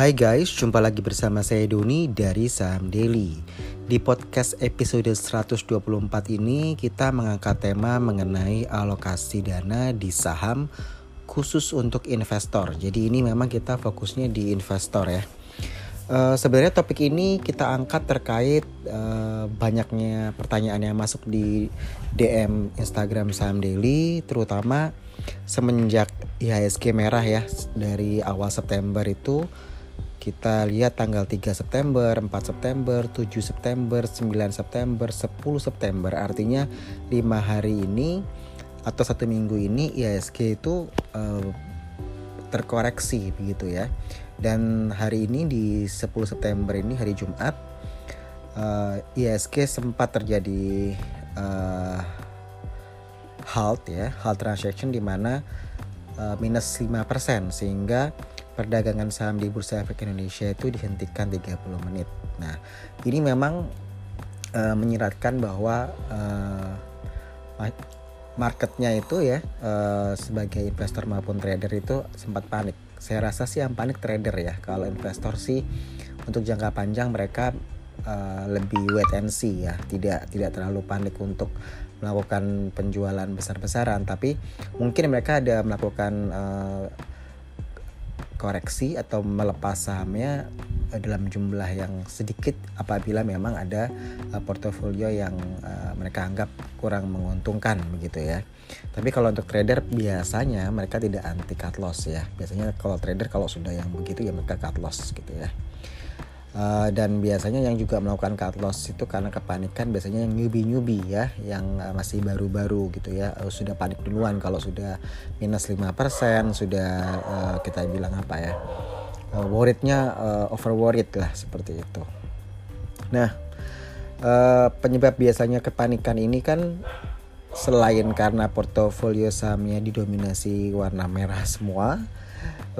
Hai guys, jumpa lagi bersama saya Doni dari Saham Daily. Di podcast episode 124 ini kita mengangkat tema mengenai alokasi dana di saham khusus untuk investor. Jadi ini memang kita fokusnya di investor ya. Uh, sebenarnya topik ini kita angkat terkait uh, banyaknya pertanyaan yang masuk di DM Instagram Saham Daily, terutama semenjak IHSG merah ya dari awal September itu kita lihat tanggal 3 September, 4 September, 7 September, 9 September, 10 September. Artinya 5 hari ini atau satu minggu ini IHSG itu uh, terkoreksi begitu ya. Dan hari ini di 10 September ini hari Jumat uh, IHSG sempat terjadi uh, halt ya, halt transaction di mana uh, minus 5% sehingga perdagangan saham di Bursa Efek Indonesia itu dihentikan 30 menit. Nah, ini memang uh, menyiratkan bahwa uh, marketnya itu ya uh, sebagai investor maupun trader itu sempat panik. Saya rasa sih yang panik trader ya. Kalau investor sih untuk jangka panjang mereka uh, lebih wait and see ya, tidak tidak terlalu panik untuk melakukan penjualan besar-besaran, tapi mungkin mereka ada melakukan uh, koreksi atau melepas sahamnya eh, dalam jumlah yang sedikit apabila memang ada uh, portofolio yang uh, mereka anggap kurang menguntungkan begitu ya. Tapi kalau untuk trader biasanya mereka tidak anti cut loss ya. Biasanya kalau trader kalau sudah yang begitu ya mereka cut loss gitu ya. Uh, dan biasanya yang juga melakukan cut loss itu karena kepanikan biasanya yang newbie newbie ya yang uh, masih baru-baru gitu ya. Uh, sudah panik duluan kalau sudah minus 5% sudah uh, kita bilang apa ya uh, worriednya uh, over worried lah seperti itu. Nah uh, penyebab biasanya kepanikan ini kan selain karena portofolio sahamnya didominasi warna merah semua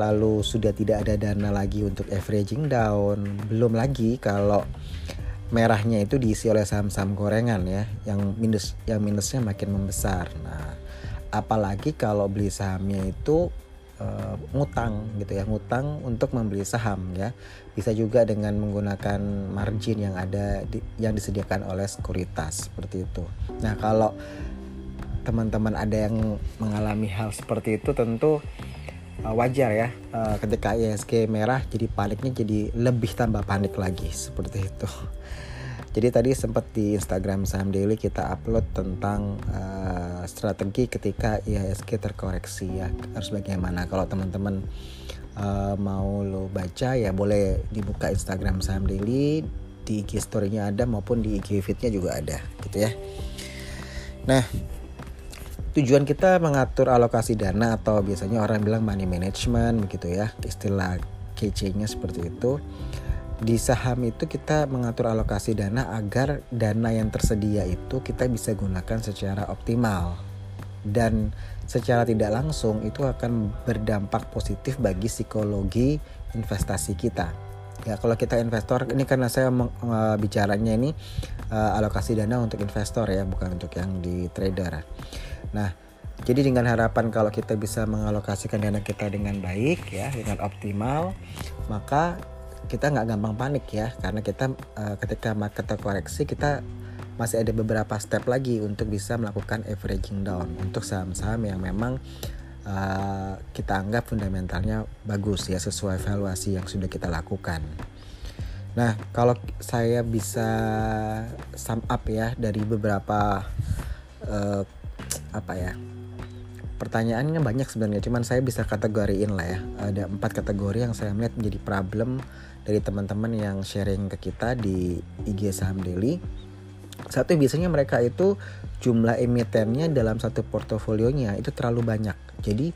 lalu sudah tidak ada dana lagi untuk averaging down. Belum lagi kalau merahnya itu diisi oleh saham-saham gorengan ya yang minus yang minusnya makin membesar. Nah apalagi kalau beli sahamnya itu uh, ngutang gitu ya ngutang untuk membeli saham ya. Bisa juga dengan menggunakan margin yang ada di, yang disediakan oleh sekuritas seperti itu. Nah kalau teman-teman ada yang mengalami hal seperti itu tentu uh, wajar ya uh, ketika ISG merah jadi paniknya jadi lebih tambah panik lagi seperti itu. Jadi tadi sempat di Instagram Saham Daily kita upload tentang uh, strategi ketika IHSG terkoreksi ya harus bagaimana. Kalau teman-teman uh, mau lo baca ya boleh dibuka Instagram Saham Daily di IG story-nya ada maupun di IG feed-nya juga ada gitu ya. Nah, tujuan kita mengatur alokasi dana atau biasanya orang bilang money management begitu ya istilah kece-nya seperti itu. Di saham itu kita mengatur alokasi dana agar dana yang tersedia itu kita bisa gunakan secara optimal. Dan secara tidak langsung itu akan berdampak positif bagi psikologi investasi kita. Ya kalau kita investor ini karena saya uh, bicaranya ini uh, alokasi dana untuk investor ya bukan untuk yang di trader Nah, jadi dengan harapan kalau kita bisa mengalokasikan dana kita dengan baik ya, dengan optimal, maka kita nggak gampang panik ya, karena kita uh, ketika market terkoreksi kita masih ada beberapa step lagi untuk bisa melakukan averaging down untuk saham-saham yang memang uh, kita anggap fundamentalnya bagus ya sesuai valuasi yang sudah kita lakukan. Nah, kalau saya bisa sum up ya dari beberapa uh, apa ya pertanyaannya banyak sebenarnya cuman saya bisa kategoriin lah ya. Ada empat kategori yang saya melihat menjadi problem dari teman-teman yang sharing ke kita di IG saham daily. Satu biasanya mereka itu jumlah emitennya dalam satu portofolionya itu terlalu banyak. Jadi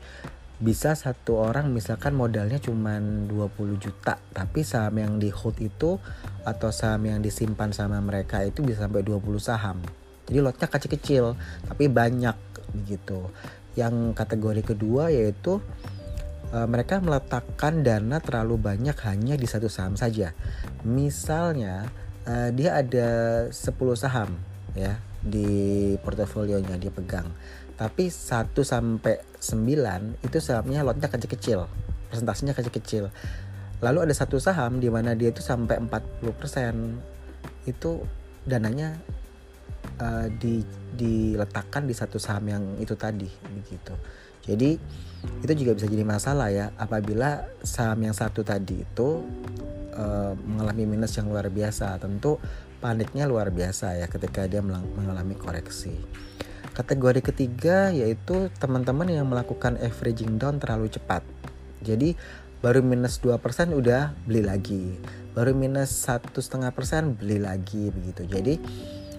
bisa satu orang misalkan modalnya cuma 20 juta tapi saham yang di hold itu atau saham yang disimpan sama mereka itu bisa sampai 20 saham jadi lotnya kecil-kecil tapi banyak gitu yang kategori kedua yaitu uh, mereka meletakkan dana terlalu banyak hanya di satu saham saja. Misalnya uh, dia ada 10 saham ya di portofolionya dia pegang. Tapi 1 sampai 9 itu sahamnya lotnya kecil-kecil persentasenya kecil-kecil. Lalu ada satu saham di mana dia itu sampai 40% itu dananya uh, di diletakkan di satu saham yang itu tadi begitu jadi itu juga bisa jadi masalah ya apabila saham yang satu tadi itu uh, mengalami minus yang luar biasa tentu paniknya luar biasa ya ketika dia mengalami koreksi Kategori ketiga yaitu teman-teman yang melakukan averaging down terlalu cepat. Jadi baru minus 2% udah beli lagi. Baru minus satu setengah persen beli lagi begitu. Jadi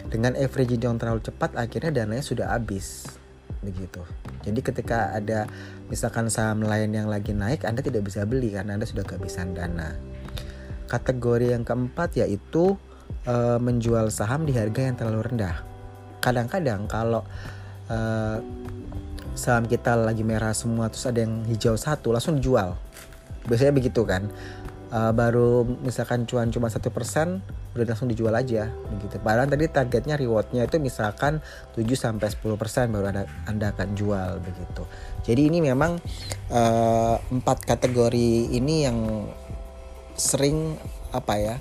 dengan averaging down terlalu cepat akhirnya dananya sudah habis begitu. Jadi ketika ada misalkan saham lain yang lagi naik Anda tidak bisa beli karena Anda sudah kehabisan dana. Kategori yang keempat yaitu e, menjual saham di harga yang terlalu rendah kadang-kadang kalau uh, saham kita lagi merah semua terus ada yang hijau satu langsung dijual biasanya begitu kan uh, baru misalkan cuan cuma satu persen udah langsung dijual aja begitu. Padahal tadi targetnya rewardnya itu misalkan 7 sampai 10 persen baru ada anda akan jual begitu. Jadi ini memang uh, empat kategori ini yang sering apa ya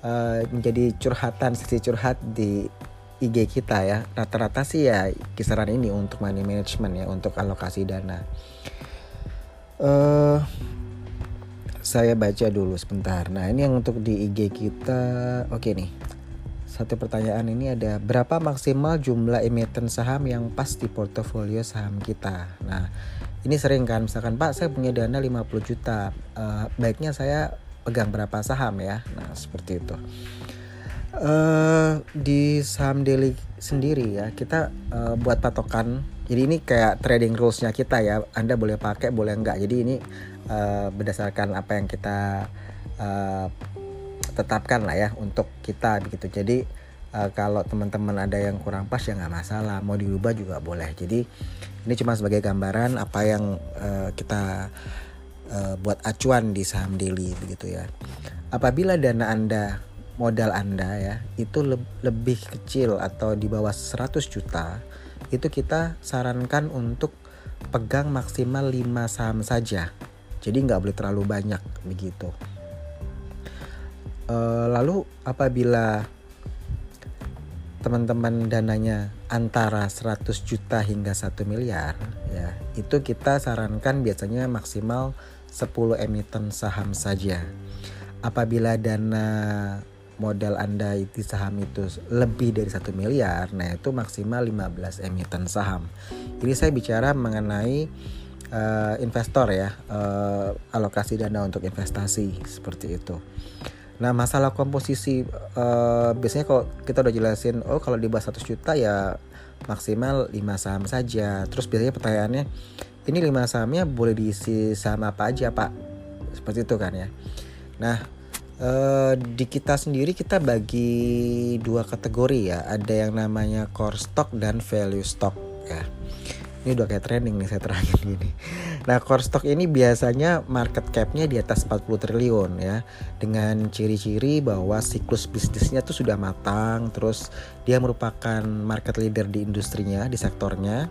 uh, menjadi curhatan sisi curhat di IG kita ya. Rata-rata sih ya kisaran ini untuk money management ya untuk alokasi dana. Uh, saya baca dulu sebentar. Nah ini yang untuk di IG kita. Oke nih. Satu pertanyaan ini ada berapa maksimal jumlah emiten saham yang pas di portofolio saham kita? Nah ini sering kan misalkan Pak saya punya dana 50 juta uh, baiknya saya pegang berapa saham ya? Nah seperti itu. Uh, di saham daily sendiri ya kita uh, buat patokan. Jadi ini kayak trading rulesnya kita ya. Anda boleh pakai boleh enggak. Jadi ini uh, berdasarkan apa yang kita uh, tetapkan lah ya untuk kita begitu. Jadi uh, kalau teman-teman ada yang kurang pas ya nggak masalah. Mau diubah juga boleh. Jadi ini cuma sebagai gambaran apa yang uh, kita uh, buat acuan di saham daily begitu ya. Apabila dana anda modal Anda ya itu le lebih kecil atau di bawah 100 juta itu kita sarankan untuk pegang maksimal 5 saham saja jadi nggak boleh terlalu banyak begitu e, lalu apabila teman-teman dananya antara 100 juta hingga 1 miliar ya itu kita sarankan biasanya maksimal 10 emiten saham saja apabila dana modal Anda di saham itu lebih dari satu miliar, nah itu maksimal 15 emiten saham. Ini saya bicara mengenai uh, investor ya, uh, alokasi dana untuk investasi seperti itu. Nah masalah komposisi uh, biasanya kalau kita udah jelasin, oh kalau di bawah 100 juta ya maksimal 5 saham saja. Terus biasanya pertanyaannya, ini 5 sahamnya boleh diisi saham apa aja pak? Seperti itu kan ya. Nah Uh, di kita sendiri kita bagi dua kategori ya ada yang namanya core stock dan value stock ya ini udah kayak trending nih saya terangin gini. Nah core stock ini biasanya market capnya di atas 40 triliun ya. Dengan ciri-ciri bahwa siklus bisnisnya tuh sudah matang terus dia merupakan market leader di industrinya di sektornya.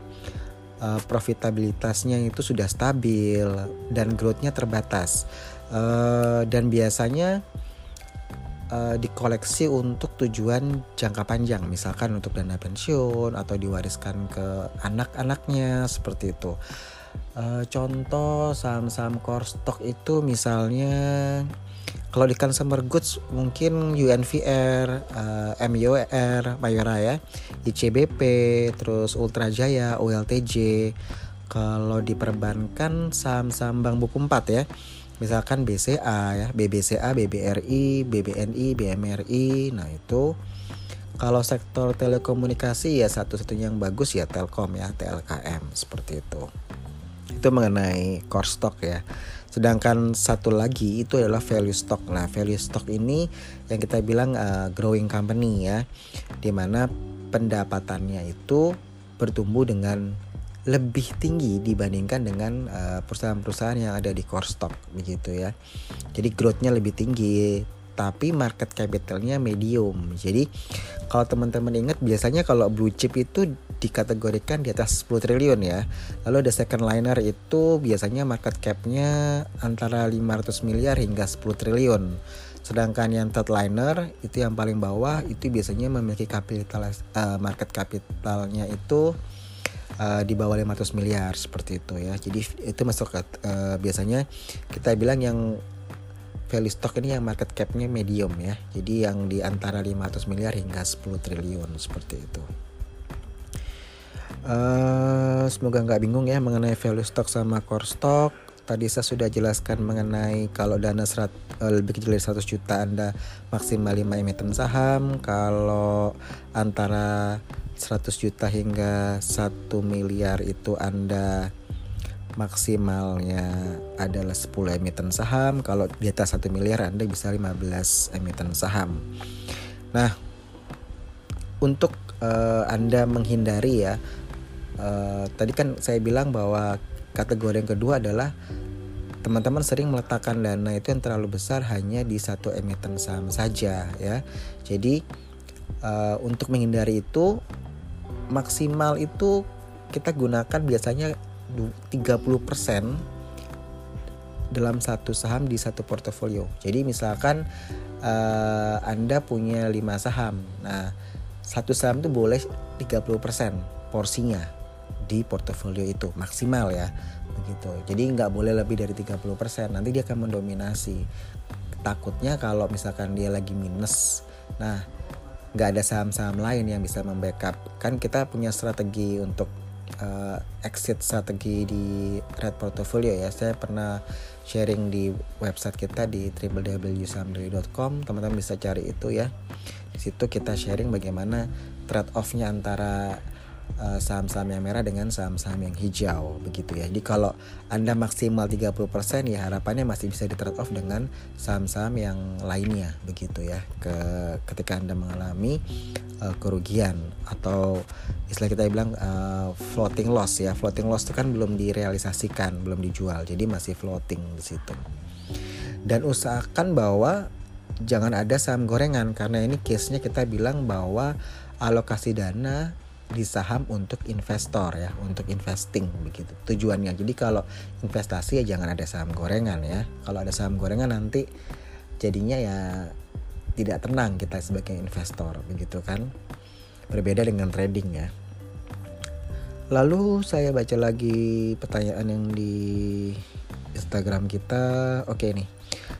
Uh, profitabilitasnya itu sudah stabil dan growthnya terbatas. Uh, dan biasanya uh, dikoleksi untuk tujuan jangka panjang, misalkan untuk dana pensiun atau diwariskan ke anak-anaknya seperti itu. Uh, contoh saham-saham core stock itu misalnya kalau di consumer goods mungkin UNVR, uh, eh, MUR, Mayora ya, ICBP, terus Ultra Jaya, OLTJ. Kalau di perbankan saham-saham Bank Buku 4 ya misalkan BCA ya BBCA BBRI BBNI BMRI nah itu. Kalau sektor telekomunikasi ya satu-satunya yang bagus ya Telkom ya TLKM seperti itu. Itu mengenai core stock ya. Sedangkan satu lagi itu adalah value stock. Nah value stock ini yang kita bilang uh, growing company ya di mana pendapatannya itu bertumbuh dengan lebih tinggi dibandingkan dengan perusahaan-perusahaan yang ada di core stock begitu ya. Jadi growthnya lebih tinggi, tapi market capitalnya medium. Jadi kalau teman-teman ingat biasanya kalau blue chip itu dikategorikan di atas 10 triliun ya. Lalu ada second liner itu biasanya market capnya antara 500 miliar hingga 10 triliun. Sedangkan yang third liner itu yang paling bawah itu biasanya memiliki kapital uh, market capitalnya itu uh, di bawah 500 miliar seperti itu ya. Jadi itu masuk ke uh, biasanya kita bilang yang value stock ini yang market capnya medium ya. Jadi yang di antara 500 miliar hingga 10 triliun seperti itu. Uh, semoga nggak bingung ya mengenai value stock sama core stock. Tadi saya sudah jelaskan mengenai kalau dana serat, uh, lebih kecil dari 100 juta Anda maksimal 5 emiten saham. Kalau antara 100 juta hingga 1 miliar itu Anda maksimalnya adalah 10 emiten saham. Kalau di atas 1 miliar Anda bisa 15 emiten saham. Nah, untuk uh, Anda menghindari ya uh, tadi kan saya bilang bahwa kategori yang kedua adalah teman-teman sering meletakkan dana itu yang terlalu besar hanya di satu emiten saham saja ya. Jadi uh, untuk menghindari itu maksimal itu kita gunakan biasanya 30% dalam satu saham di satu portofolio. Jadi misalkan uh, Anda punya 5 saham. Nah, satu saham itu boleh 30% porsinya di portofolio itu maksimal ya begitu. Jadi nggak boleh lebih dari 30%. Nanti dia akan mendominasi. Takutnya kalau misalkan dia lagi minus. Nah, nggak ada saham-saham lain yang bisa membackup. Kan kita punya strategi untuk uh, exit strategi di Red Portfolio ya. Saya pernah sharing di website kita di www.samdri.com. Teman-teman bisa cari itu ya. Di situ kita sharing bagaimana trade off-nya antara saham-saham yang merah dengan saham-saham yang hijau begitu ya. Jadi kalau Anda maksimal 30% ya harapannya masih bisa di trade off dengan saham-saham yang lainnya begitu ya. Ke ketika Anda mengalami uh, kerugian atau istilah kita bilang uh, floating loss ya. Floating loss itu kan belum direalisasikan, belum dijual. Jadi masih floating di situ. Dan usahakan bahwa jangan ada saham gorengan karena ini case-nya kita bilang bahwa alokasi dana di saham untuk investor ya, untuk investing begitu tujuannya. Jadi kalau investasi ya jangan ada saham gorengan ya. Kalau ada saham gorengan nanti jadinya ya tidak tenang kita sebagai investor begitu kan. Berbeda dengan trading ya. Lalu saya baca lagi pertanyaan yang di Instagram kita. Oke nih.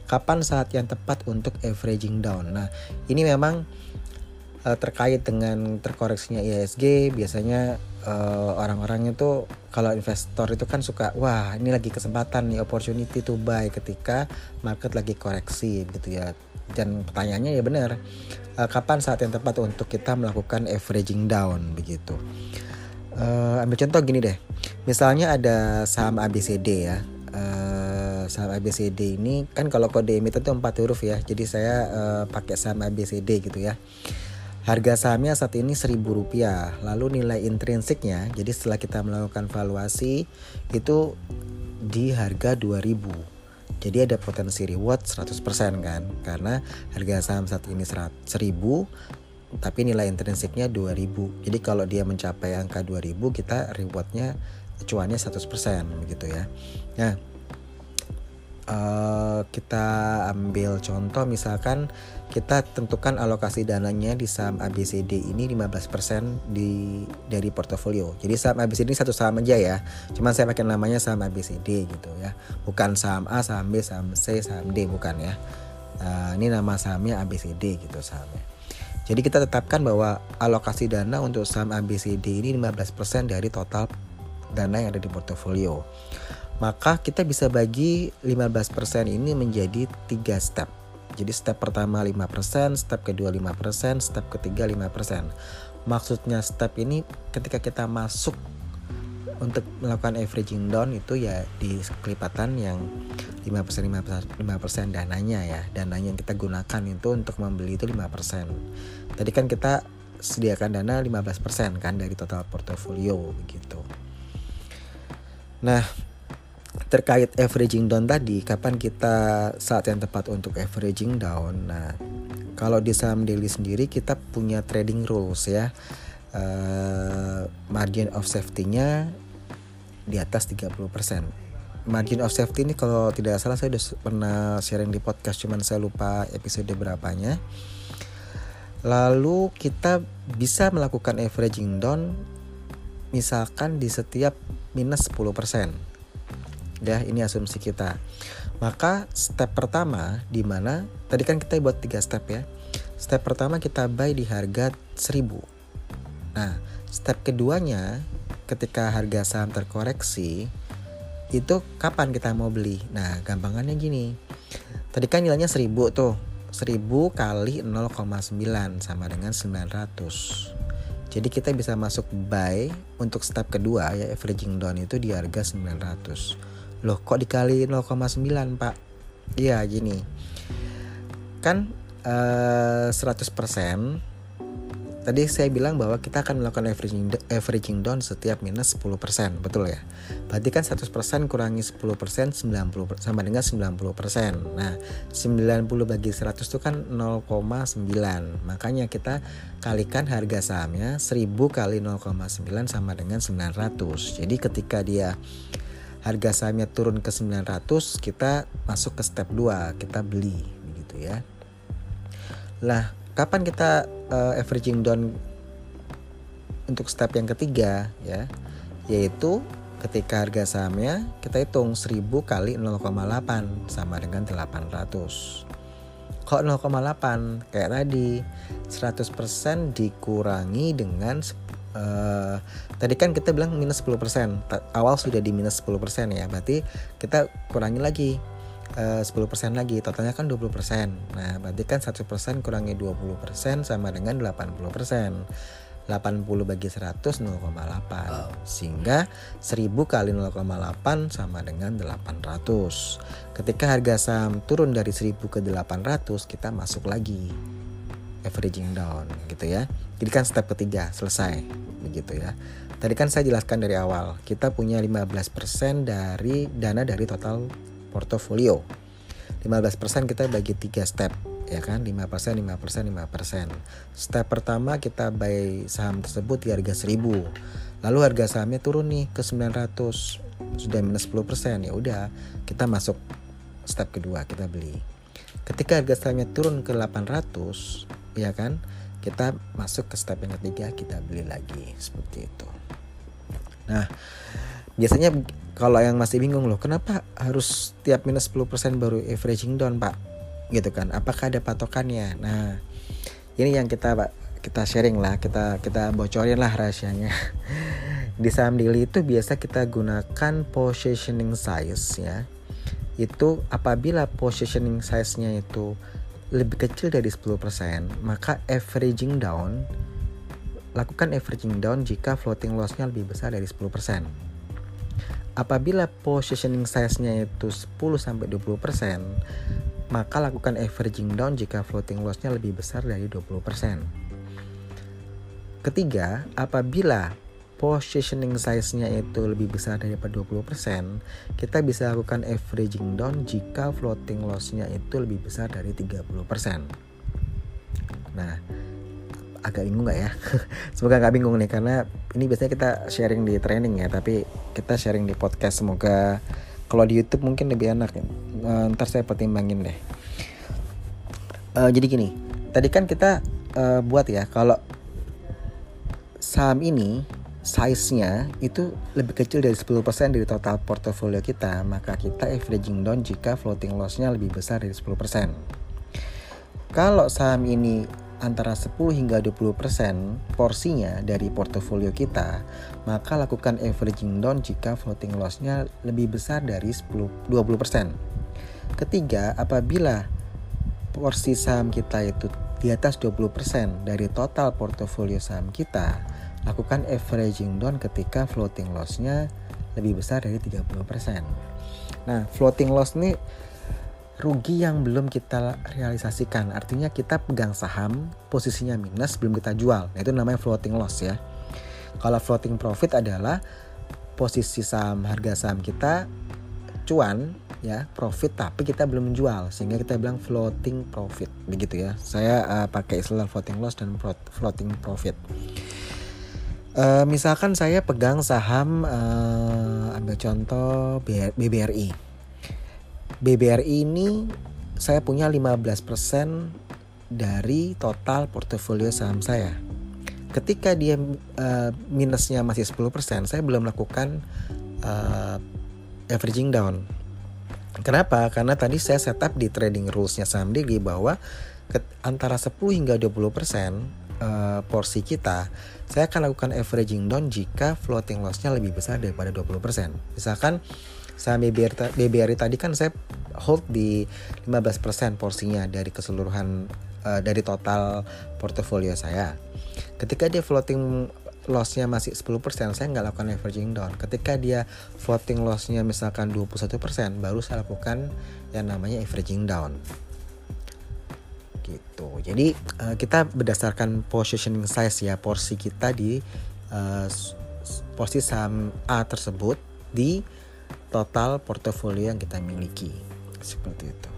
Kapan saat yang tepat untuk averaging down? Nah, ini memang uh, terkait dengan terkoreksinya ISG biasanya uh, orang-orang itu kalau investor itu kan suka wah ini lagi kesempatan nih opportunity to buy ketika market lagi koreksi gitu ya. Dan pertanyaannya ya benar uh, kapan saat yang tepat untuk kita melakukan averaging down begitu. Uh, ambil contoh gini deh misalnya ada saham ABCD ya. Uh, saham ABCD ini kan kalau kode emiten itu empat huruf ya jadi saya uh, pakai saham ABCD gitu ya Harga sahamnya saat ini seribu rupiah. Lalu nilai intrinsiknya, jadi setelah kita melakukan valuasi itu di harga 2000. Jadi ada potensi reward 100% kan Karena harga saham saat ini 1000 Tapi nilai intrinsiknya 2000 Jadi kalau dia mencapai angka 2000 Kita rewardnya cuannya 100% gitu ya Nah uh, kita ambil contoh misalkan kita tentukan alokasi dananya di saham ABCD ini 15% di dari portofolio. Jadi saham ABCD ini satu saham aja ya. Cuman saya pakai namanya saham ABCD gitu ya. Bukan saham A, saham B, saham C, saham D bukan ya. Uh, ini nama sahamnya ABCD gitu sahamnya. Jadi kita tetapkan bahwa alokasi dana untuk saham ABCD ini 15% dari total dana yang ada di portofolio. Maka kita bisa bagi 15% ini menjadi tiga step jadi step pertama 5%, step kedua 5%, step ketiga 5%. Maksudnya step ini ketika kita masuk untuk melakukan averaging down itu ya di kelipatan yang 5% 5%, 5% dananya ya. Dananya yang kita gunakan itu untuk membeli itu 5%. Tadi kan kita sediakan dana 15% kan dari total portofolio begitu. Nah, terkait averaging down tadi, kapan kita saat yang tepat untuk averaging down? Nah, kalau di saham daily sendiri kita punya trading rules ya. Uh, margin of safety-nya di atas 30%. Margin of safety ini kalau tidak salah saya sudah pernah sharing di podcast cuman saya lupa episode berapanya. Lalu kita bisa melakukan averaging down misalkan di setiap minus 10% ya ini asumsi kita. Maka step pertama di mana tadi kan kita buat tiga step ya. Step pertama kita buy di harga 1000 nah step keduanya ketika harga saham terkoreksi itu kapan kita mau beli? Nah gampangannya gini. Tadi kan nilainya 1000 tuh. 1000 kali 0,9 sama dengan 900 jadi kita bisa masuk buy untuk step kedua ya averaging down itu di harga 900 Loh kok dikali 0,9 pak? Iya gini Kan uh, eh, 100% Tadi saya bilang bahwa kita akan melakukan averaging, averaging down setiap minus 10% Betul ya? Berarti kan 100% kurangi 10% 90 sama dengan 90% Nah 90 bagi 100 itu kan 0,9 Makanya kita kalikan harga sahamnya 1000 kali 0,9 sama dengan 900 Jadi ketika dia harga sahamnya turun ke 900 kita masuk ke step 2 kita beli begitu ya. Lah kapan kita uh, averaging down untuk step yang ketiga ya? Yaitu ketika harga sahamnya kita hitung 1000 kali 0,8 sama dengan 800 kok 0,8 kayak tadi 100% dikurangi dengan uh, tadi kan kita bilang minus 10% awal sudah di minus 10% ya. Berarti kita kurangi lagi uh, 10% lagi. Totalnya kan 20% nah berarti kan 1% kurangi 20% sama dengan 80% 80 bagi 100 0,8 sehingga 1000 kali 0,8 sama dengan 800 ketika harga saham turun dari 1000 ke 800 kita masuk lagi averaging down gitu ya. Jadi kan step ketiga selesai begitu ya. Tadi kan saya jelaskan dari awal, kita punya 15% dari dana dari total portofolio. 15% kita bagi tiga step ya kan 5% 5% 5% step pertama kita buy saham tersebut di harga 1000 lalu harga sahamnya turun nih ke 900 sudah minus 10% ya udah kita masuk step kedua kita beli ketika harga sahamnya turun ke 800 ya kan? Kita masuk ke step yang ketiga kita beli lagi. Seperti itu. Nah biasanya kalau yang masih bingung loh kenapa harus tiap minus 10% baru averaging down pak? Gitu kan? Apakah ada patokannya? Nah ini yang kita pak kita sharing lah. Kita kita bocorin lah rahasianya. Di saham daily itu biasa kita gunakan positioning size ya. Itu apabila positioning size-nya itu lebih kecil dari 10%, maka averaging down lakukan averaging down jika floating loss-nya lebih besar dari 10%. Apabila positioning size-nya itu 10 sampai 20%, maka lakukan averaging down jika floating loss-nya lebih besar dari 20%. Ketiga, apabila positioning size-nya itu lebih besar daripada 20%, kita bisa lakukan averaging down jika floating loss-nya itu lebih besar dari 30%. Nah, agak bingung nggak ya? Semoga nggak bingung nih karena ini biasanya kita sharing di training ya, tapi kita sharing di podcast. Semoga kalau di YouTube mungkin lebih enak. Ya. Uh, ntar saya pertimbangin deh. Uh, jadi gini, tadi kan kita uh, buat ya kalau saham ini size-nya itu lebih kecil dari 10% dari total portofolio kita, maka kita averaging down jika floating loss-nya lebih besar dari 10%. Kalau saham ini antara 10 hingga 20% porsinya dari portofolio kita, maka lakukan averaging down jika floating loss-nya lebih besar dari 10 20%. Ketiga, apabila porsi saham kita itu di atas 20% dari total portofolio saham kita, lakukan averaging down ketika floating loss-nya lebih besar dari 30%. Nah, floating loss ini rugi yang belum kita realisasikan. Artinya kita pegang saham, posisinya minus belum kita jual. Nah, itu namanya floating loss ya. Kalau floating profit adalah posisi saham harga saham kita cuan ya profit tapi kita belum menjual sehingga kita bilang floating profit begitu ya saya uh, pakai istilah floating loss dan floating profit uh, misalkan saya pegang saham uh, ambil contoh BBRI BBRI ini saya punya 15% dari total portofolio saham saya. Ketika dia uh, minusnya masih 10% saya belum melakukan uh, averaging down. Kenapa? Karena tadi saya setup di trading rulesnya saham daily bahwa antara 10 hingga 20 persen uh, porsi kita, saya akan lakukan averaging down jika floating lossnya lebih besar daripada 20 persen. Misalkan saham BBR, BBRI tadi kan saya hold di 15 persen porsinya dari keseluruhan uh, dari total portofolio saya. Ketika dia floating lossnya masih 10% saya nggak lakukan averaging down ketika dia floating lossnya misalkan 21% baru saya lakukan yang namanya averaging down gitu. Jadi uh, kita berdasarkan positioning size ya porsi kita di uh, porsi saham A tersebut di total portofolio yang kita miliki. Seperti itu.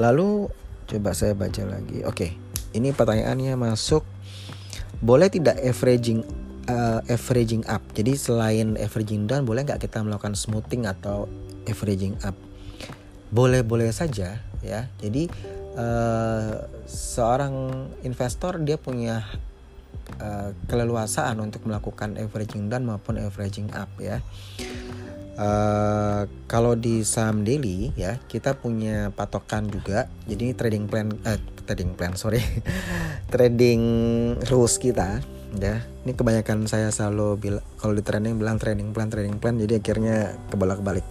Lalu coba saya baca lagi. Oke ini pertanyaannya masuk. Boleh tidak averaging uh, averaging up? Jadi selain averaging down boleh nggak kita melakukan smoothing atau averaging up? Boleh boleh saja ya. Jadi uh, seorang investor dia punya uh, keleluasaan untuk melakukan averaging down maupun averaging up ya. Uh, kalau di saham daily ya kita punya patokan juga. Jadi trading plan uh, trading plan sorry. Trading rules kita ya. Ini kebanyakan saya selalu bilang kalau di trading bilang trading plan trading plan jadi akhirnya kebolak balik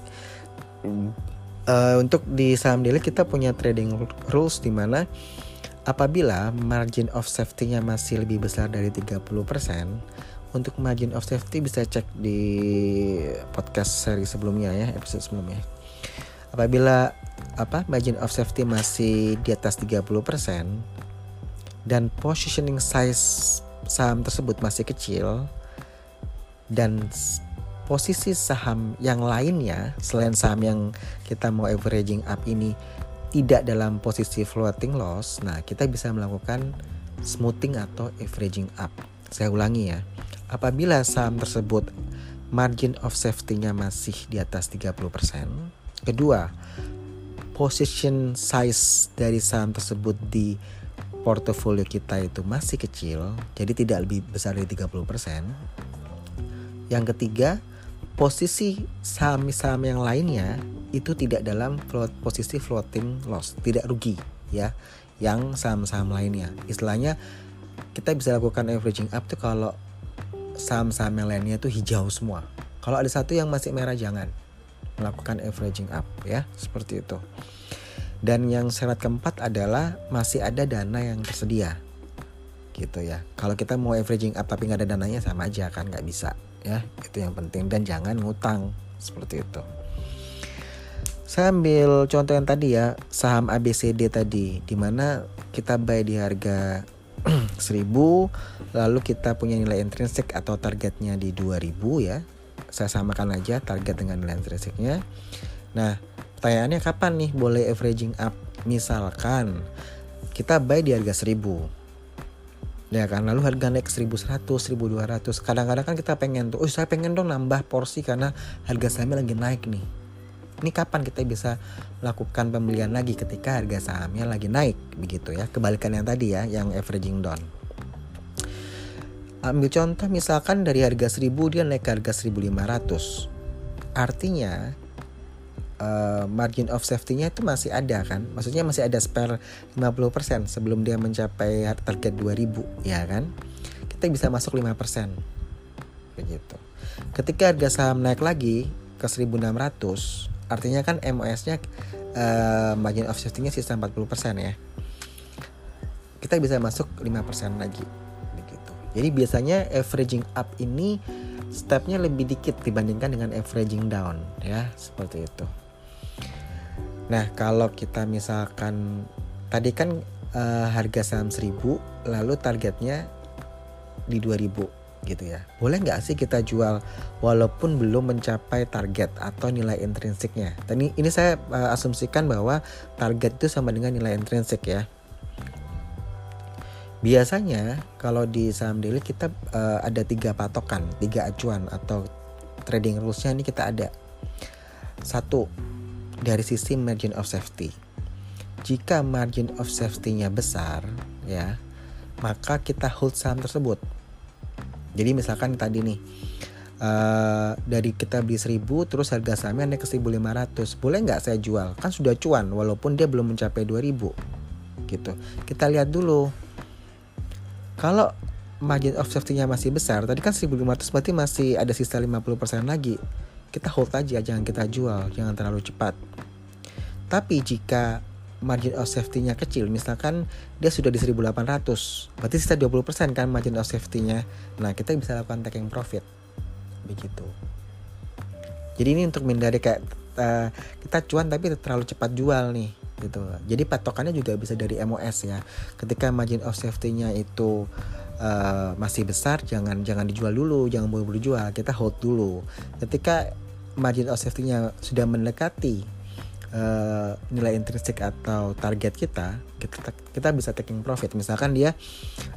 uh, untuk di saham daily kita punya trading rules di mana apabila margin of safety-nya masih lebih besar dari 30% untuk margin of safety bisa cek di podcast seri sebelumnya ya episode sebelumnya. Apabila apa margin of safety masih di atas 30% dan positioning size saham tersebut masih kecil dan posisi saham yang lainnya selain saham yang kita mau averaging up ini tidak dalam posisi floating loss, nah kita bisa melakukan smoothing atau averaging up. Saya ulangi ya apabila saham tersebut margin of safety-nya masih di atas 30%. Kedua, position size dari saham tersebut di portofolio kita itu masih kecil, jadi tidak lebih besar dari 30%. Yang ketiga, posisi saham-saham yang lainnya itu tidak dalam float, posisi floating loss, tidak rugi ya. Yang saham-saham lainnya. Istilahnya kita bisa lakukan averaging up tuh kalau saham-saham yang lainnya itu hijau semua. Kalau ada satu yang masih merah jangan melakukan averaging up ya, seperti itu. Dan yang syarat keempat adalah masih ada dana yang tersedia. Gitu ya. Kalau kita mau averaging up tapi nggak ada dananya sama aja kan nggak bisa ya. Itu yang penting. Dan jangan ngutang. Seperti itu. Saya ambil contoh yang tadi ya, saham ABCD tadi, di mana kita buy di harga 1000 lalu kita punya nilai intrinsik atau targetnya di 2000 ya. Saya samakan aja target dengan nilai intrinsiknya. Nah pertanyaannya kapan nih boleh averaging up? Misalkan kita buy di harga 1000 Ya kan, lalu harga naik 1100, 1200. Kadang-kadang kan kita pengen tuh, oh saya pengen dong nambah porsi karena harga sahamnya lagi naik nih. Ini kapan kita bisa melakukan pembelian lagi ketika harga sahamnya lagi naik begitu ya. Kebalikan yang tadi ya, yang averaging down ambil contoh misalkan dari harga 1000 dia naik ke harga 1500 artinya uh, margin of safety-nya itu masih ada kan? Maksudnya masih ada spare 50% sebelum dia mencapai target 2000 ya kan? Kita bisa masuk 5% begitu. Ketika harga saham naik lagi ke 1600 artinya kan MOS-nya uh, margin of safety-nya sisa 40% ya. Kita bisa masuk 5% lagi. Jadi biasanya averaging up ini stepnya lebih dikit dibandingkan dengan averaging down ya. Seperti itu. Nah kalau kita misalkan tadi kan uh, harga saham 1000 lalu targetnya di 2000 gitu ya. Boleh nggak sih kita jual walaupun belum mencapai target atau nilai intrinsiknya? Ini, ini saya uh, asumsikan bahwa target itu sama dengan nilai intrinsik ya. Biasanya kalau di saham daily kita uh, ada tiga patokan tiga acuan atau trading rulesnya ini kita ada. Satu dari sisi margin of safety. Jika margin of safety-nya besar ya maka kita hold saham tersebut. Jadi misalkan tadi nih uh, dari kita beli 1000 terus harga sahamnya naik ke 1500 boleh nggak saya jual? Kan sudah cuan walaupun dia belum mencapai 2000 gitu. Kita lihat dulu. Kalau margin of safety-nya masih besar tadi kan 1500 berarti masih ada sisa 50% lagi kita hold aja jangan kita jual jangan terlalu cepat. Tapi jika margin of safety-nya kecil misalkan dia sudah di 1800 berarti sisa 20% kan margin of safety-nya. Nah kita bisa lakukan taking profit. Begitu. Jadi ini untuk menghindari kayak uh, kita cuan tapi terlalu cepat jual nih gitu. Jadi patokannya juga bisa dari MOS ya. Ketika margin of safety-nya itu uh, masih besar jangan jangan dijual dulu jangan buru-buru jual kita hold dulu ketika margin of safety-nya sudah mendekati uh, nilai intrinsik atau target kita, kita kita bisa taking profit. Misalkan dia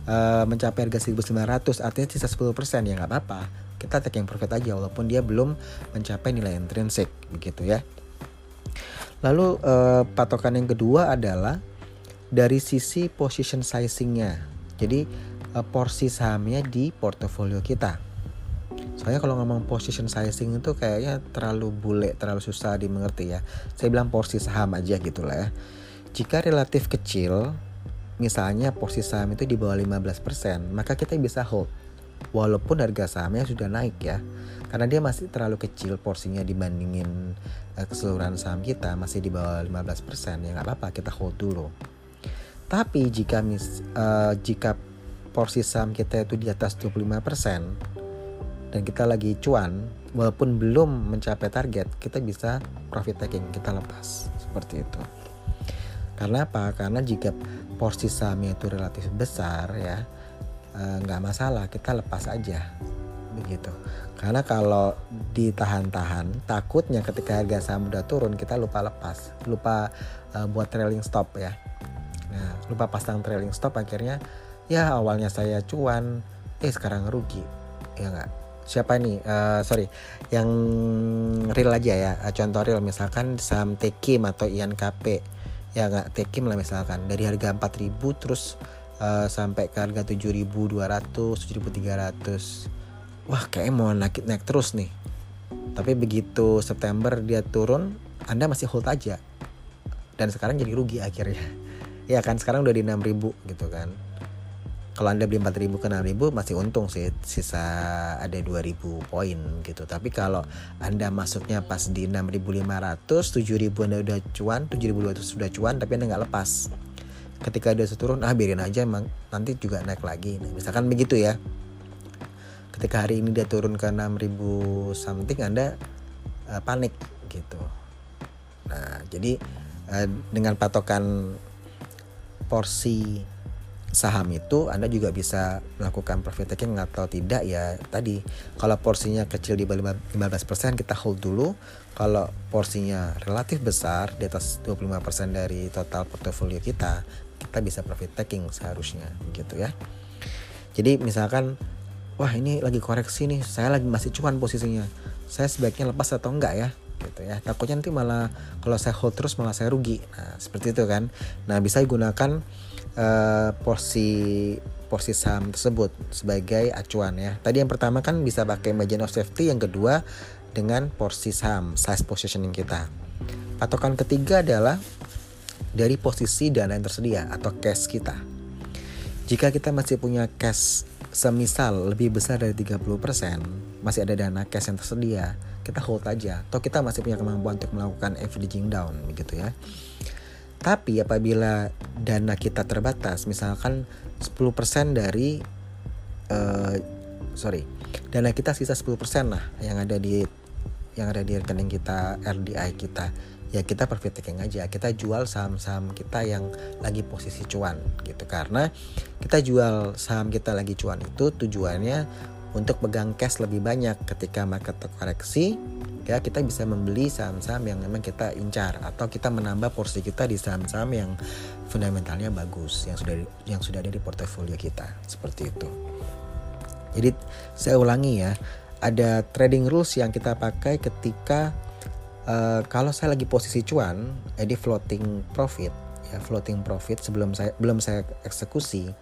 uh, mencapai harga 1900 artinya sisa 10% ya nggak apa-apa. Kita taking profit aja walaupun dia belum mencapai nilai intrinsik begitu ya. Lalu uh, patokan yang kedua adalah dari sisi position sizingnya. Jadi uh, porsi sahamnya di portofolio kita. Soalnya kalau ngomong position sizing itu kayaknya terlalu bule terlalu susah dimengerti ya. Saya bilang porsi saham aja gitu lah ya. Jika relatif kecil misalnya porsi saham itu di bawah 15% maka kita bisa hold. Walaupun harga sahamnya sudah naik ya. Karena dia masih terlalu kecil porsinya dibandingin uh, keseluruhan saham kita masih di bawah 15% ya nggak apa-apa kita hold dulu. Tapi jika mis, uh, jika porsi saham kita itu di atas 25% dan kita lagi cuan walaupun belum mencapai target kita bisa profit taking kita lepas. Seperti itu. Karena apa? Karena jika porsi sahamnya itu relatif besar ya eh, nggak e, masalah kita lepas aja. Begitu. Karena kalau ditahan-tahan takutnya ketika harga saham udah turun kita lupa lepas. Lupa e, buat trailing stop ya. Nah lupa pasang trailing stop akhirnya ya awalnya saya cuan. Eh sekarang rugi. Ya nggak? Siapa nih uh, sorry. Yang real aja ya. Eh, contoh real misalkan saham Tekim atau INKP ya nggak? Tekim lah misalkan. Dari harga 4000 terus uh, sampai ke harga 7200 7300 wah kayak mau naik naik terus nih. Tapi begitu September dia turun Anda masih hold aja. Dan sekarang jadi rugi akhirnya. Ya kan? Sekarang udah di 6000 gitu kan kalau anda beli 4000 ke 6000 masih untung sih sisa ada 2000 poin gitu. Tapi kalau anda masuknya pas di 6500 7000 anda udah cuan 7200 sudah cuan tapi anda nggak lepas. Ketika dia turun ah biarin aja emang nanti juga naik lagi. Nah, misalkan begitu ya. Ketika hari ini dia turun ke 6000 something anda uh, panik gitu. Nah jadi uh, dengan patokan porsi saham itu Anda juga bisa melakukan profit taking atau tidak ya tadi. Kalau porsinya kecil di bawah 15% kita hold dulu. Kalau porsinya relatif besar di atas 25% dari total portofolio kita kita bisa profit taking seharusnya gitu ya. Jadi misalkan wah ini lagi koreksi nih saya lagi masih cuan posisinya saya sebaiknya lepas atau enggak ya? Gitu ya. Takutnya nanti malah kalau saya hold terus malah saya rugi. Nah seperti itu kan. Nah bisa digunakan uh, porsi porsi saham tersebut sebagai acuan ya. Tadi yang pertama kan bisa pakai margin of safety, yang kedua dengan porsi saham, size positioning kita. Patokan ketiga adalah dari posisi dana yang tersedia atau cash kita. Jika kita masih punya cash semisal lebih besar dari 30%, masih ada dana cash yang tersedia, kita hold aja. Atau kita masih punya kemampuan untuk melakukan averaging down begitu ya. Tapi apabila dana kita terbatas, misalkan 10% dari uh, sorry, dana kita sisa 10% lah yang ada di yang ada di rekening kita RDI kita. Ya kita profit taking aja kita jual saham-saham kita yang lagi posisi cuan gitu. Karena kita jual saham kita lagi cuan itu tujuannya untuk pegang cash lebih banyak ketika market terkoreksi ya kita bisa membeli saham-saham yang memang kita incar atau kita menambah porsi kita di saham-saham yang fundamentalnya bagus yang sudah yang sudah ada di portofolio kita seperti itu. Jadi saya ulangi ya, ada trading rules yang kita pakai ketika uh, kalau saya lagi posisi cuan, jadi floating profit ya floating profit sebelum saya belum saya eksekusi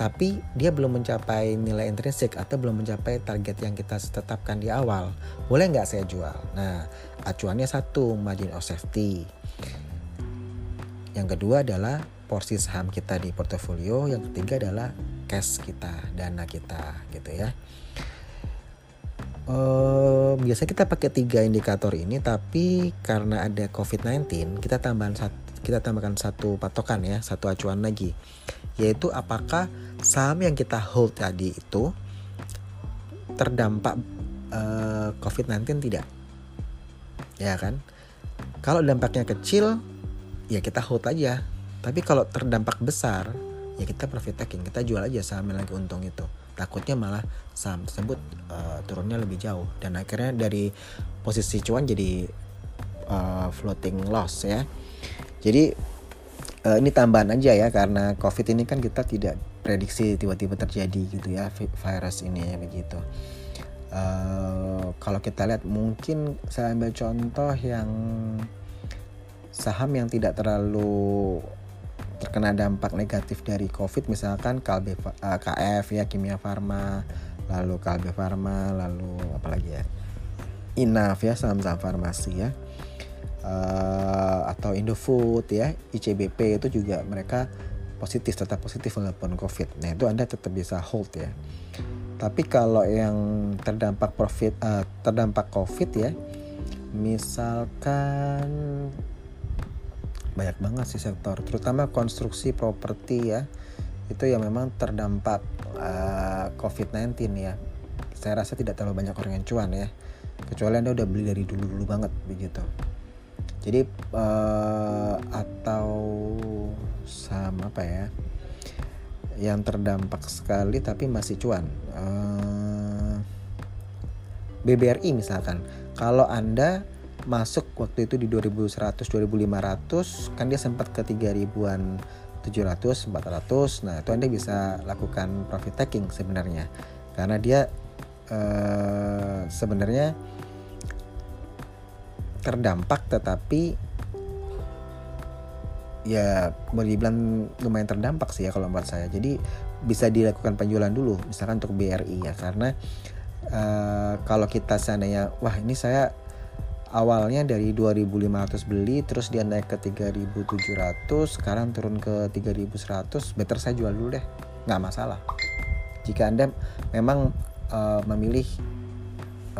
tapi dia belum mencapai nilai intrinsik atau belum mencapai target yang kita tetapkan di awal, boleh nggak saya jual? Nah, acuannya satu, margin of safety. Yang kedua adalah porsi saham kita di portofolio, yang ketiga adalah cash kita, dana kita, gitu ya. Uh, biasa kita pakai tiga indikator ini, tapi karena ada COVID-19, kita tambahan satu, kita tambahkan satu patokan ya, satu acuan lagi yaitu apakah saham yang kita hold tadi itu terdampak uh, eh, COVID-19 tidak? Ya kan? Kalau dampaknya kecil, ya kita hold aja. Tapi kalau terdampak besar, ya kita profit taking, kita jual aja saham yang lagi untung itu. Takutnya malah saham tersebut uh, turunnya lebih jauh dan akhirnya dari posisi cuan jadi uh, floating loss ya. Jadi uh, ini tambahan aja ya karena covid ini kan kita tidak prediksi tiba-tiba terjadi gitu ya virus ini ya begitu. Uh, kalau kita lihat mungkin saya ambil contoh yang saham yang tidak terlalu terkena dampak negatif dari covid misalkan KLB, uh, eh, KF ya Kimia Farma lalu Kalbe Farma lalu apalagi ya? Inaf ya saham-saham farmasi ya uh, atau Indofood ya ICBP itu juga mereka positif tetap positif walaupun COVID. Nah itu anda tetap bisa hold ya. Tapi kalau yang terdampak profit uh, terdampak COVID ya, misalkan banyak banget sih sektor, terutama konstruksi properti ya, itu yang memang terdampak uh, COVID-19 ya. Saya rasa tidak terlalu banyak orang yang cuan ya, kecuali anda udah beli dari dulu-dulu banget begitu jadi uh, atau sama apa ya yang terdampak sekali tapi masih cuan. Uh, eh, BBRI misalkan. Kalau anda masuk waktu itu di 2100 2500 kan dia sempat ke 3000-an 700 400 nah itu anda bisa lakukan profit taking sebenarnya. Karena dia uh, sebenarnya terdampak tetapi ya boleh dibilang lumayan terdampak sih ya kalau menurut saya. Jadi bisa dilakukan penjualan dulu misalkan untuk BRI ya. Karena uh, kalau kita seandainya wah ini saya awalnya dari 2500 beli terus dia naik ke 3700 sekarang turun ke 3100 better saya jual dulu deh. Nggak masalah. Jika anda memang uh, memilih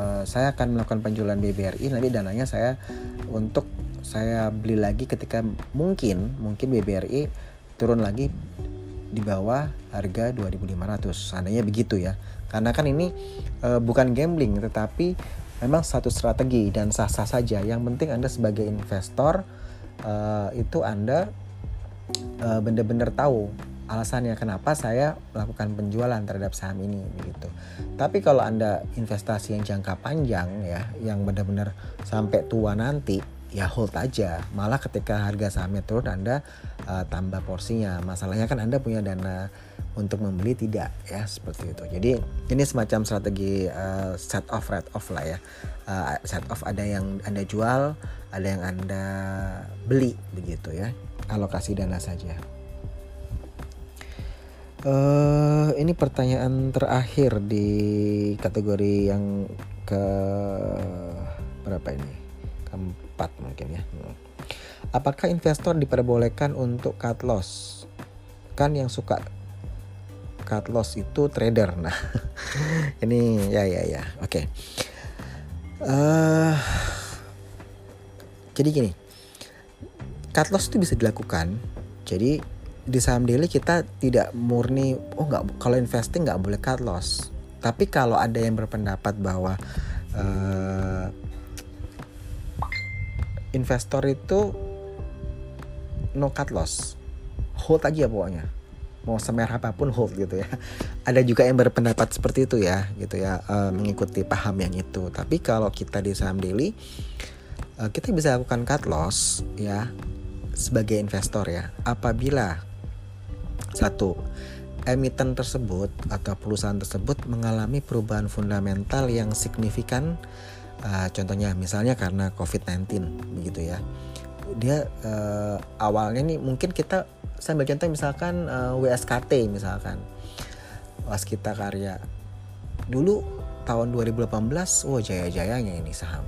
Eh, saya akan melakukan penjualan BBRI nanti dananya saya untuk saya beli lagi ketika mungkin mungkin BBRI turun lagi di bawah harga 2500 seandainya begitu ya. Karena kan ini e, bukan gambling tetapi memang satu strategi dan sah-sah saja. Yang penting Anda sebagai investor e, itu Anda e, benar-benar tahu alasannya kenapa saya melakukan penjualan terhadap saham ini begitu. Tapi kalau Anda investasi yang jangka panjang ya, yang benar-benar sampai tua nanti, ya hold aja. Malah ketika harga sahamnya turun Anda uh, tambah porsinya. Masalahnya kan Anda punya dana untuk membeli tidak ya seperti itu. Jadi ini semacam strategi uh, set off red off lah ya. Uh, set off ada yang Anda jual, ada yang Anda beli begitu ya. Alokasi dana saja. Uh, ini pertanyaan terakhir di kategori yang ke berapa ini? Keempat mungkin ya. Apakah investor diperbolehkan untuk cut loss? Kan yang suka cut loss itu trader. Nah, ini ya ya ya. Oke. Okay. Uh, eh, jadi gini, cut loss itu bisa dilakukan. Jadi di saham daily kita tidak murni oh nggak kalau investing nggak boleh cut loss. Tapi kalau ada yang berpendapat bahwa uh, investor itu no cut loss hold aja pokoknya. Mau semerah apa pun hold gitu ya. Ada juga yang berpendapat seperti itu ya gitu ya uh, mengikuti paham yang itu. Tapi kalau kita di saham daily uh, kita bisa lakukan cut loss ya sebagai investor ya. Apabila satu emiten tersebut atau perusahaan tersebut mengalami perubahan fundamental yang signifikan uh, contohnya misalnya karena COVID-19 begitu ya. Dia uh, awalnya nih mungkin kita sambil contoh misalkan uh, eh, WSKT misalkan. Waskita Karya. Dulu tahun 2018 wah jaya-jayanya ini saham.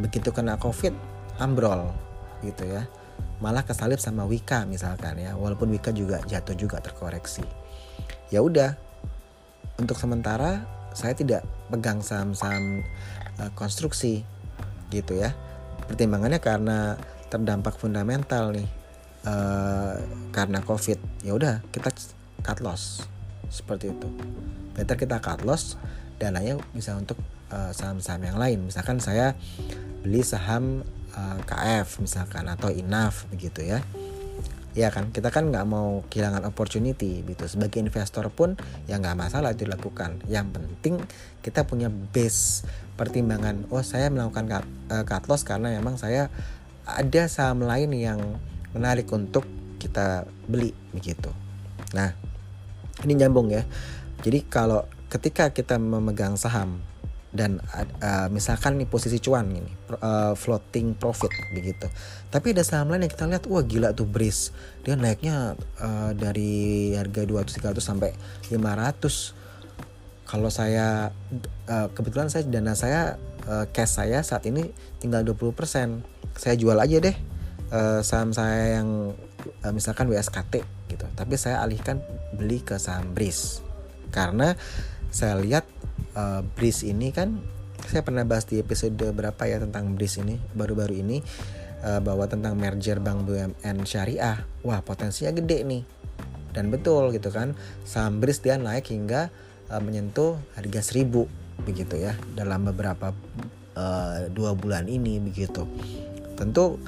Begitu kena covid ambrol gitu ya malah kesalip sama Wika misalkan ya. Walaupun Wika juga jatuh juga terkoreksi. Ya udah untuk sementara saya tidak pegang saham-saham uh, konstruksi gitu ya. Pertimbangannya karena terdampak fundamental nih uh, karena covid. Ya udah kita cut loss. Seperti itu. Better kita cut loss dananya bisa untuk saham saham-saham yang lain. Misalkan saya beli saham eh, KF misalkan atau INAF begitu ya ya kan kita kan nggak mau kehilangan opportunity gitu sebagai investor pun ya nggak masalah itu dilakukan yang penting kita punya base pertimbangan oh saya melakukan cut, uh, cut loss karena memang saya ada saham lain yang menarik untuk kita beli begitu. Nah, ini nyambung ya. Jadi kalau ketika kita memegang saham dan uh, misalkan nih posisi cuan ini uh, floating profit begitu. Tapi ada saham lain yang kita lihat wah gila tuh Breeze. Dia naiknya uh, dari harga 200 300 sampai 500. Kalau saya uh, kebetulan saya dana saya uh, cash saya saat ini tinggal 20%. Saya jual aja deh uh, saham saya yang uh, misalkan WSKT gitu tapi saya alihkan beli ke saham BRIS karena saya lihat uh, BRIS ini kan saya pernah bahas di episode berapa ya tentang BRIS ini baru-baru ini uh, bahwa tentang merger Bank BUMN Syariah wah potensinya gede nih. Dan betul gitu kan saham BRIS dia naik hingga uh, menyentuh harga 1000 begitu ya dalam beberapa uh, dua bulan ini begitu. Tentu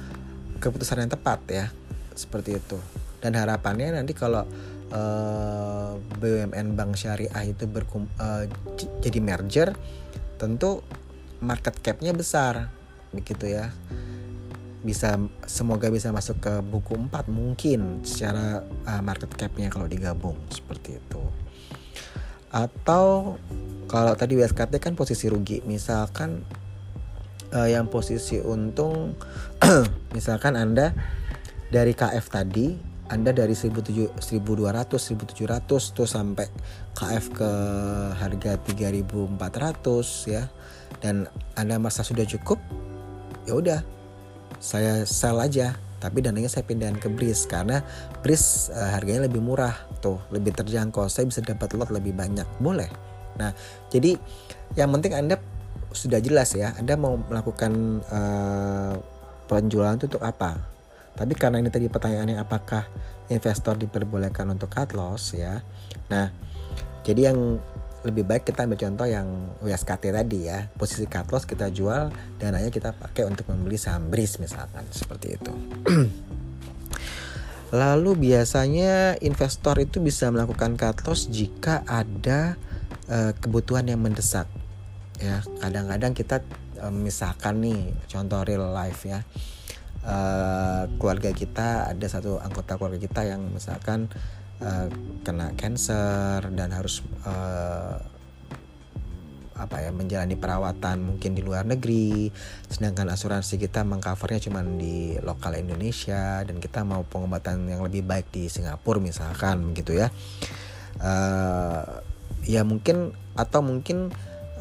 keputusan yang tepat ya seperti itu. Dan harapannya nanti kalau eh, BUMN Bank Syariah itu berkum uh, jadi merger tentu market capnya besar begitu ya. Bisa semoga bisa masuk ke buku 4 mungkin secara uh, market capnya kalau digabung seperti itu. Atau kalau tadi WSKT kan posisi rugi misalkan uh, yang posisi untung misalkan Anda dari KF tadi Anda dari 1200 1700 tuh sampai KF ke harga 3400 ya. Dan Anda merasa sudah cukup ya udah saya sell aja. Tapi dananya saya pindahin ke Bris karena Bris uh, harganya lebih murah tuh lebih terjangkau. Saya bisa dapat lot lebih banyak. Boleh. Nah jadi yang penting anda sudah jelas ya Anda mau melakukan uh, penjualan itu untuk apa tapi karena ini tadi pertanyaannya apakah investor diperbolehkan untuk cut loss ya? Nah jadi yang lebih baik kita ambil contoh yang WSKT tadi ya. Posisi cut loss kita jual dananya kita pakai untuk membeli saham BRIS misalkan. Seperti itu. Lalu biasanya investor itu bisa melakukan cut loss jika ada uh, kebutuhan yang mendesak ya. Kadang-kadang kita um, misalkan nih contoh real life ya uh, keluarga kita ada satu anggota keluarga kita yang misalkan uh, kena cancer dan harus uh, apa ya menjalani perawatan mungkin di luar negeri. Sedangkan asuransi kita mengcovernya cuma di lokal Indonesia dan kita mau pengobatan yang lebih baik di Singapura misalkan gitu ya. Uh, ya mungkin atau mungkin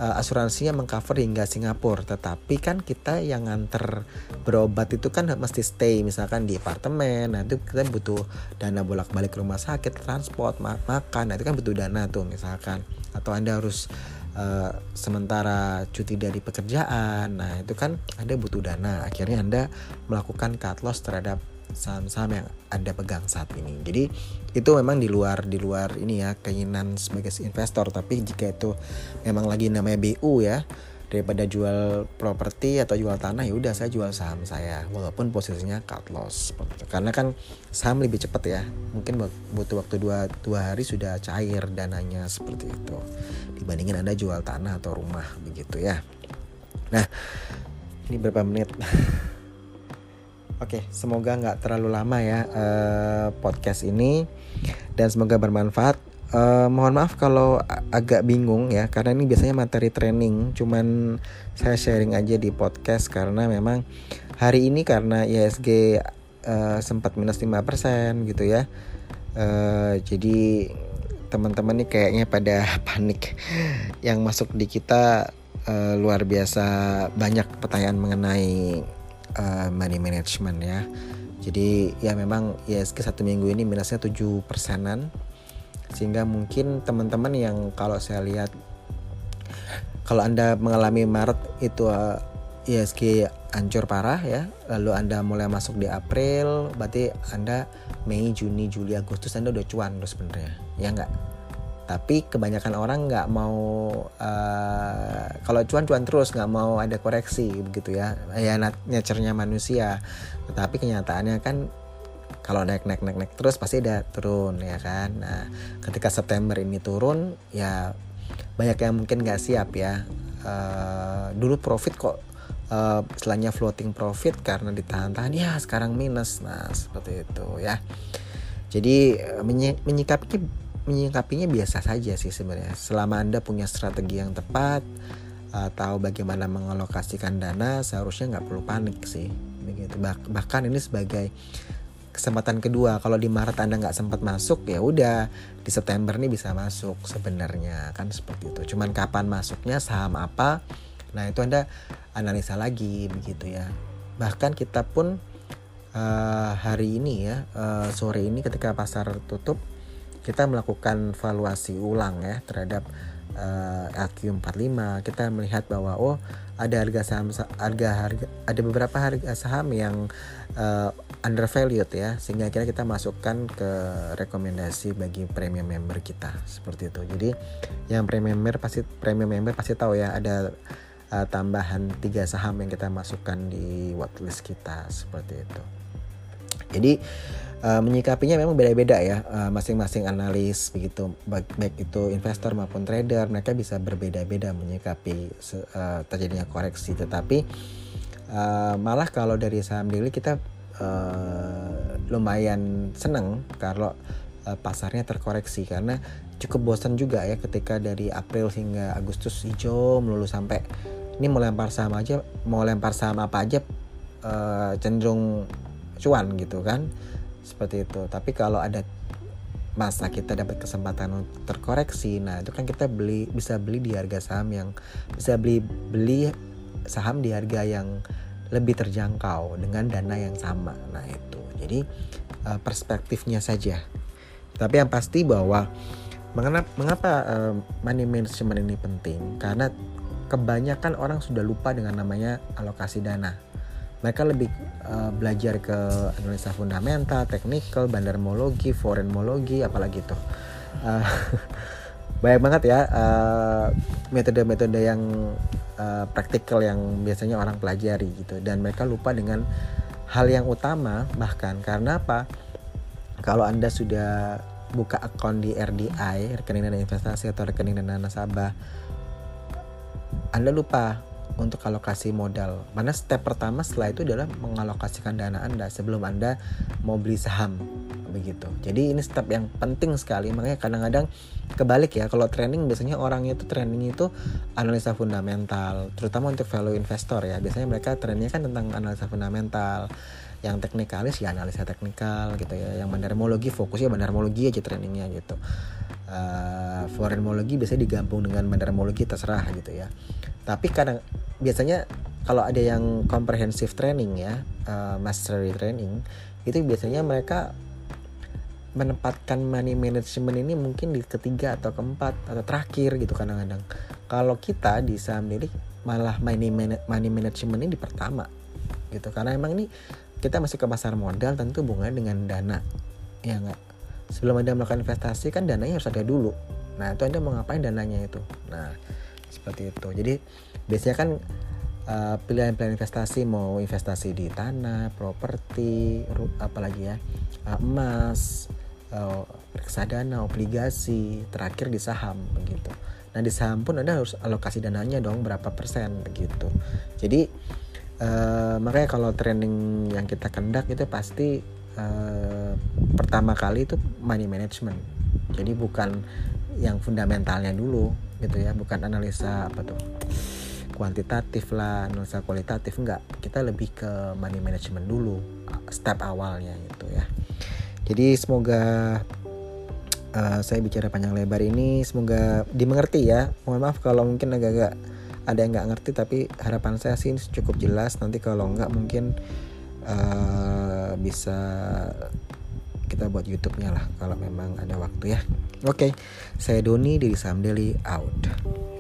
uh, asuransinya mengcover hingga Singapura. Tetapi kan kita yang nganter berobat itu kan mesti stay misalkan di apartemen. Nah itu kita butuh dana bolak-balik rumah sakit transport ma makan. Nah itu kan butuh dana tuh misalkan. Atau anda harus uh, sementara cuti dari pekerjaan. Nah itu kan anda butuh dana. Akhirnya anda melakukan cut loss terhadap saham-saham yang anda pegang saat ini. Jadi itu memang di luar di luar ini ya keinginan sebagai investor. Tapi jika itu memang lagi namanya BU ya daripada jual properti atau jual tanah ya udah saya jual saham saya. Walaupun posisinya cut loss. Karena kan saham lebih cepat ya. Mungkin butuh waktu dua, dua hari sudah cair dananya seperti itu. Dibandingin anda jual tanah atau rumah begitu ya. Nah ini berapa menit Oke, semoga nggak terlalu lama ya uh, podcast ini dan semoga bermanfaat. Uh, mohon maaf kalau agak bingung ya karena ini biasanya materi training, cuman saya sharing aja di podcast karena memang hari ini karena ISG uh, sempat minus 5% gitu ya. Uh, jadi teman-teman nih kayaknya pada panik yang masuk di kita uh, luar biasa banyak pertanyaan mengenai uh, money management ya. Jadi ya memang ISG satu minggu ini minusnya 7 persenan. Sehingga mungkin teman-teman yang kalau saya lihat kalau anda mengalami Maret itu uh, eh, ISG hancur parah ya. Lalu anda mulai masuk di April berarti anda Mei Juni Juli Agustus anda udah cuan loh sebenarnya. Ya enggak tapi kebanyakan orang nggak mau uh, kalau cuan-cuan terus nggak mau ada koreksi begitu ya. Ya nature-nya manusia. Tetapi kenyataannya kan kalau naik naik naik naik terus pasti ada turun ya kan? Nah ketika September ini turun ya banyak yang mungkin nggak siap ya. Uh, dulu profit kok uh, setelahnya floating profit karena ditahan-tahan ya sekarang minus. Nah seperti itu ya. Jadi menyikapi menyikapinya biasa saja sih sebenarnya. Selama Anda punya strategi yang tepat, uh, tahu bagaimana mengalokasikan dana, seharusnya nggak perlu panik sih. Begitu. Bah bahkan ini sebagai kesempatan kedua kalau di Maret Anda nggak sempat masuk ya udah di September nih bisa masuk sebenarnya kan seperti itu cuman kapan masuknya saham apa nah itu Anda analisa lagi begitu ya bahkan kita pun uh, hari ini ya uh, sore ini ketika pasar tutup kita melakukan valuasi ulang ya terhadap uh, eh, LQ45 kita melihat bahwa oh ada harga saham harga harga ada beberapa harga saham yang uh, undervalued ya sehingga kira kita masukkan ke rekomendasi bagi premium member kita. Seperti itu. Jadi yang premium member pasti premium member pasti tahu ya ada uh, tambahan tiga saham yang kita masukkan di watchlist kita. Seperti itu. Jadi uh, menyikapinya memang beda-beda ya. Eh, masing-masing analis begitu. Baik, baik itu investor maupun trader mereka bisa berbeda-beda menyikapi uh, terjadinya koreksi. Tetapi uh, malah kalau dari saham daily kita uh, lumayan seneng kalau uh, pasarnya terkoreksi. Karena cukup bosan juga ya ketika dari April hingga Agustus hijau melulu sampai ini mau lempar saham aja mau lempar saham apa aja uh, cenderung cuan gitu kan seperti itu. Tapi kalau ada masa kita dapat kesempatan untuk terkoreksi nah itu kan kita beli bisa beli di harga saham yang bisa beli beli saham di harga yang lebih terjangkau dengan dana yang sama. Nah itu. Jadi uh, perspektifnya saja. Tapi yang pasti bahwa mengapa mengapa uh, money management ini penting? Karena kebanyakan orang sudah lupa dengan namanya alokasi dana mereka lebih uh, belajar ke analisa fundamental, teknikal, bandarmologi, forenmologi, apalagi itu. Uh, banyak banget ya metode metode-metode yang uh, praktikal yang biasanya orang pelajari gitu. Dan mereka lupa dengan hal yang utama bahkan. Karena apa? Kalau anda sudah buka akun di RDI rekening dana investasi atau rekening dana nasabah anda lupa untuk alokasi modal. Mana step pertama setelah itu adalah mengalokasikan dana Anda sebelum Anda mau beli saham begitu. Jadi ini step yang penting sekali makanya kadang-kadang kebalik ya kalau training biasanya orang itu training itu analisa fundamental terutama untuk value investor ya. Biasanya mereka trainingnya kan tentang analisa fundamental yang teknikalis ya analisa teknikal gitu ya yang bandarmologi fokusnya bandarmologi aja trainingnya gitu uh, biasanya digabung dengan bandarmologi terserah gitu ya tapi kadang biasanya kalau ada yang comprehensive training ya uh, mastery training itu biasanya mereka menempatkan money management ini mungkin di ketiga atau keempat atau terakhir gitu kadang-kadang. Kalau kita di saham milik malah money, money management ini di pertama gitu. Karena emang ini kita masuk ke pasar modal tentu hubungannya dengan dana. Ya nggak? Sebelum anda melakukan investasi kan dananya harus ada dulu. Nah itu anda mau ngapain dananya itu? Nah seperti itu jadi biasanya kan uh, pilihan-pilihan investasi mau investasi di tanah, properti, apalagi ya uh, emas, uh, reksadana, obligasi, terakhir di saham begitu. Nah di saham pun anda harus alokasi dananya dong berapa persen begitu. Jadi uh, makanya kalau training yang kita kendak itu pasti uh, pertama kali itu money management. Jadi bukan yang fundamentalnya dulu gitu ya, bukan analisa apa tuh kuantitatif lah, analisa kualitatif enggak. Kita lebih ke money management dulu step awalnya itu ya. Jadi semoga uh, saya bicara panjang lebar ini semoga dimengerti ya mohon maaf kalau mungkin agak-agak ada yang nggak ngerti tapi harapan saya sih cukup jelas nanti kalau nggak mungkin uh, bisa kita buat YouTube-nya lah kalau memang ada waktu ya. Oke, okay. saya Doni dari Sam Daily out.